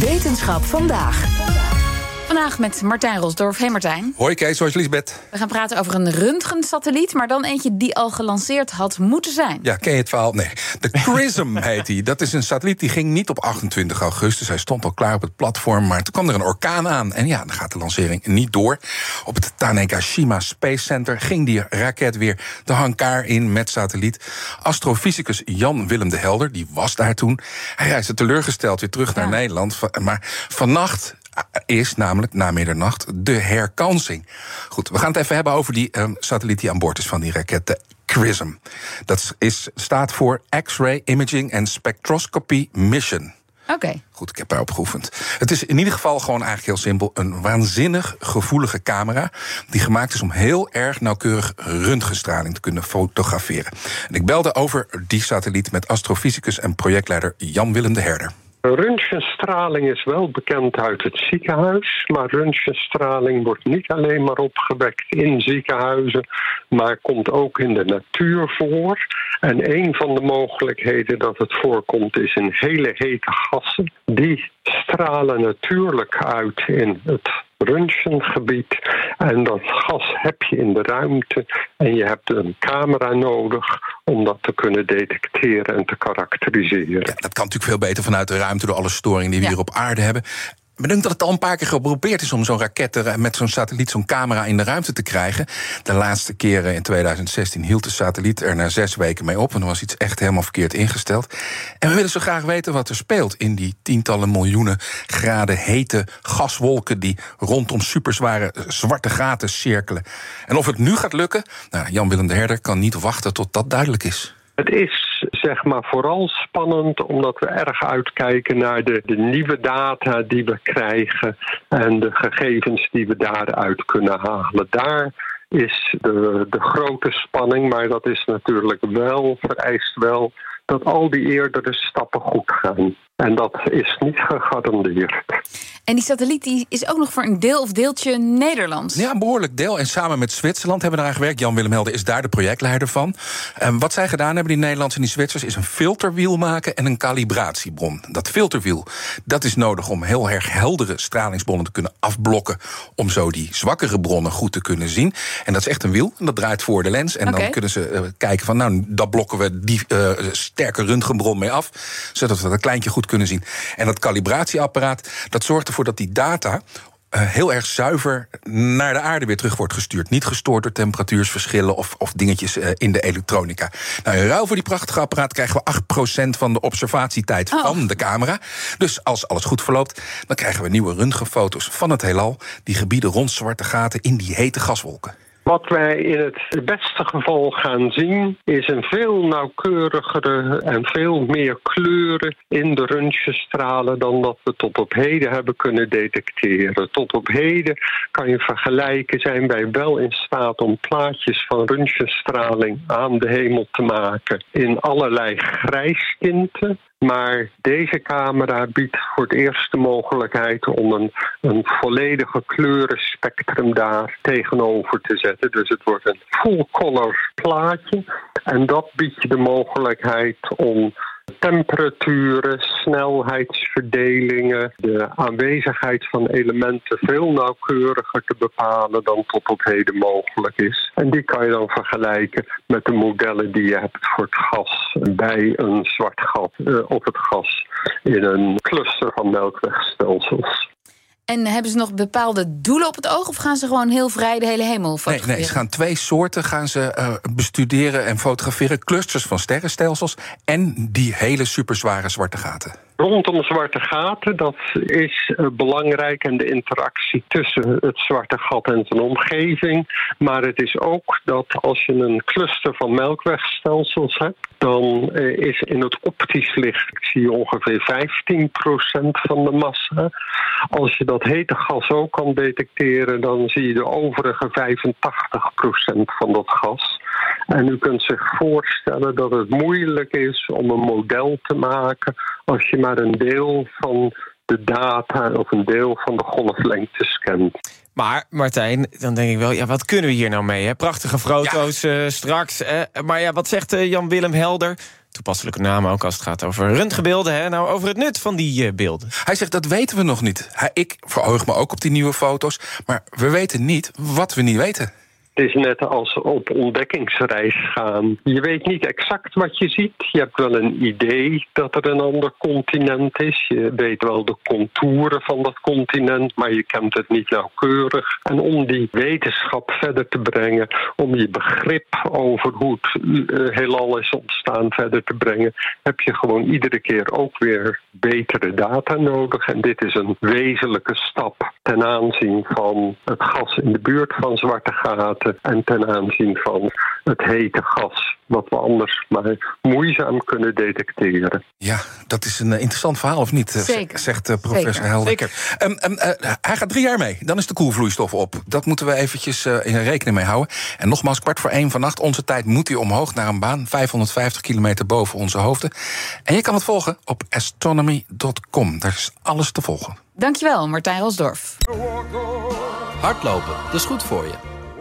Wetenschap vandaag. Vandaag met Martijn Rosdorf. Hey Martijn. Hoi Kees, zoals Lisbeth. We gaan praten over een röntgensatelliet, maar dan eentje die al gelanceerd had moeten zijn. Ja, ken je het verhaal? Nee. De CRISM heet die. Dat is een satelliet die ging niet op 28 augustus. Hij stond al klaar op het platform, maar toen kwam er een orkaan aan. En ja, dan gaat de lancering niet door. Op het Tanegashima Space Center ging die raket weer de hangar in met satelliet. Astrofysicus Jan Willem de Helder, die was daar toen. Hij reisde teleurgesteld weer terug naar Nederland. Maar vannacht is namelijk na middernacht de herkansing. Goed, we gaan het even hebben over die uh, satelliet die aan boord is van die raket, de CRISM. Dat is, staat voor X-ray Imaging and Spectroscopy Mission. Oké. Goed, ik heb daarop geoefend. Het is in ieder geval gewoon eigenlijk heel simpel. Een waanzinnig gevoelige camera. Die gemaakt is om heel erg nauwkeurig röntgenstraling te kunnen fotograferen. En ik belde over die satelliet met astrofysicus en projectleider Jan Willem de Herder. Röntgenstraling is wel bekend uit het ziekenhuis, maar röntgenstraling wordt niet alleen maar opgewekt in ziekenhuizen, maar komt ook in de natuur voor. En een van de mogelijkheden dat het voorkomt is in hele hete gassen. Die stralen natuurlijk uit in het röntgengebied. En dat gas heb je in de ruimte. En je hebt een camera nodig om dat te kunnen detecteren en te karakteriseren. Ja, dat kan natuurlijk veel beter vanuit de ruimte door alle storingen die we hier op aarde hebben. Ik denk dat het al een paar keer geprobeerd is om zo'n raket met zo'n satelliet, zo'n camera in de ruimte te krijgen. De laatste keren in 2016 hield de satelliet er na zes weken mee op. En er was iets echt helemaal verkeerd ingesteld. En we willen zo graag weten wat er speelt in die tientallen miljoenen graden hete gaswolken die rondom superzware zwarte gaten cirkelen. En of het nu gaat lukken, nou, Jan-Willem de Herder kan niet wachten tot dat duidelijk is. Het is zeg maar vooral spannend omdat we erg uitkijken naar de, de nieuwe data die we krijgen en de gegevens die we daaruit kunnen halen. Daar is de, de grote spanning, maar dat is natuurlijk wel, vereist wel dat al die eerdere stappen goed gaan. En dat is niet gegarandeerd. En die satelliet die is ook nog voor een deel of deeltje Nederlands. Ja, een behoorlijk deel. En samen met Zwitserland hebben we eraan gewerkt. Jan-Willem Helder is daar de projectleider van. En wat zij gedaan hebben, die Nederlanders en die Zwitsers... is een filterwiel maken en een calibratiebron. Dat filterwiel dat is nodig om heel erg heldere stralingsbronnen te kunnen afblokken... om zo die zwakkere bronnen goed te kunnen zien. En dat is echt een wiel, en dat draait voor de lens. En dan kunnen ze uh, kijken van, nou, dat blokken we die uh, sterke röntgenbron mee af... zodat we dat kleintje goed kunnen zien. En dat calibratieapparaat, dat zorgt ervoor dat die data uh, heel erg zuiver naar de aarde weer terug wordt gestuurd. Niet gestoord door temperatuursverschillen of, of dingetjes uh, in de elektronica. Nou, in ruil voor die prachtige apparaat krijgen we 8% van de observatietijd oh. van de camera. Dus als alles goed verloopt, dan krijgen we nieuwe röntgenfoto's van het heelal. Die gebieden rond zwarte gaten in die hete gaswolken. Wat wij in het beste geval gaan zien, is een veel nauwkeurigere en veel meer kleuren in de röntgenstralen dan dat we tot op heden hebben kunnen detecteren. Tot op heden kan je vergelijken, zijn wij wel in staat om plaatjes van röntgenstraling aan de hemel te maken in allerlei grijstinten. Maar deze camera biedt voor het eerst de mogelijkheid om een, een volledige kleurenspectrum daar tegenover te zetten. Dus het wordt een full-color plaatje. En dat biedt je de mogelijkheid om temperaturen, snelheidsverdelingen, de aanwezigheid van elementen veel nauwkeuriger te bepalen dan tot op heden mogelijk is. En die kan je dan vergelijken met de modellen die je hebt voor het gas bij een zwart gat uh, of het gas in een cluster van melkwegstelsels. En hebben ze nog bepaalde doelen op het oog? Of gaan ze gewoon heel vrij de hele hemel fotograferen? Nee, nee ze gaan twee soorten gaan ze, uh, bestuderen en fotograferen. Clusters van sterrenstelsels en die hele superzware zwarte gaten. Rondom zwarte gaten, dat is uh, belangrijk en de interactie tussen het zwarte gat en zijn omgeving. Maar het is ook dat als je een cluster van melkwegstelsels hebt, dan uh, is in het optisch licht zie je ongeveer 15% van de massa. Als je dat hete gas ook kan detecteren, dan zie je de overige 85% van dat gas. En u kunt zich voorstellen dat het moeilijk is om een model te maken als je maar een deel van de data of een deel van de golflengte scant. Maar Martijn, dan denk ik wel, ja, wat kunnen we hier nou mee? Hè? Prachtige foto's ja. uh, straks. maar ja, wat zegt uh, Jan-Willem Helder? toepasselijke naam ook als het gaat over röntgenbeelden. Hè? Nou, over het nut van die uh, beelden. Hij zegt dat weten we nog niet. Hij, ik verheug me ook op die nieuwe foto's. Maar we weten niet wat we niet weten. Het is net als op ontdekkingsreis gaan. Je weet niet exact wat je ziet. Je hebt wel een idee dat er een ander continent is. Je weet wel de contouren van dat continent, maar je kent het niet nauwkeurig. En om die wetenschap verder te brengen, om je begrip over hoe het uh, heelal is ontstaan verder te brengen, heb je gewoon iedere keer ook weer betere data nodig. En dit is een wezenlijke stap ten aanzien van het gas in de buurt van zwarte gaten en ten aanzien van het hete gas, wat we anders maar moeizaam kunnen detecteren. Ja, dat is een interessant verhaal, of niet? Zeker. Zegt uh, professor Zeker. Helder. Zeker. Um, um, uh, hij gaat drie jaar mee. Dan is de koelvloeistof op. Dat moeten we eventjes uh, in rekening mee houden. En nogmaals, kwart voor één vannacht. Onze tijd moet hij omhoog naar een baan. 550 kilometer boven onze hoofden. En je kan het volgen op astronomy.com. Daar is alles te volgen. Dankjewel, Martijn Rosdorf. Hardlopen, dat is goed voor je.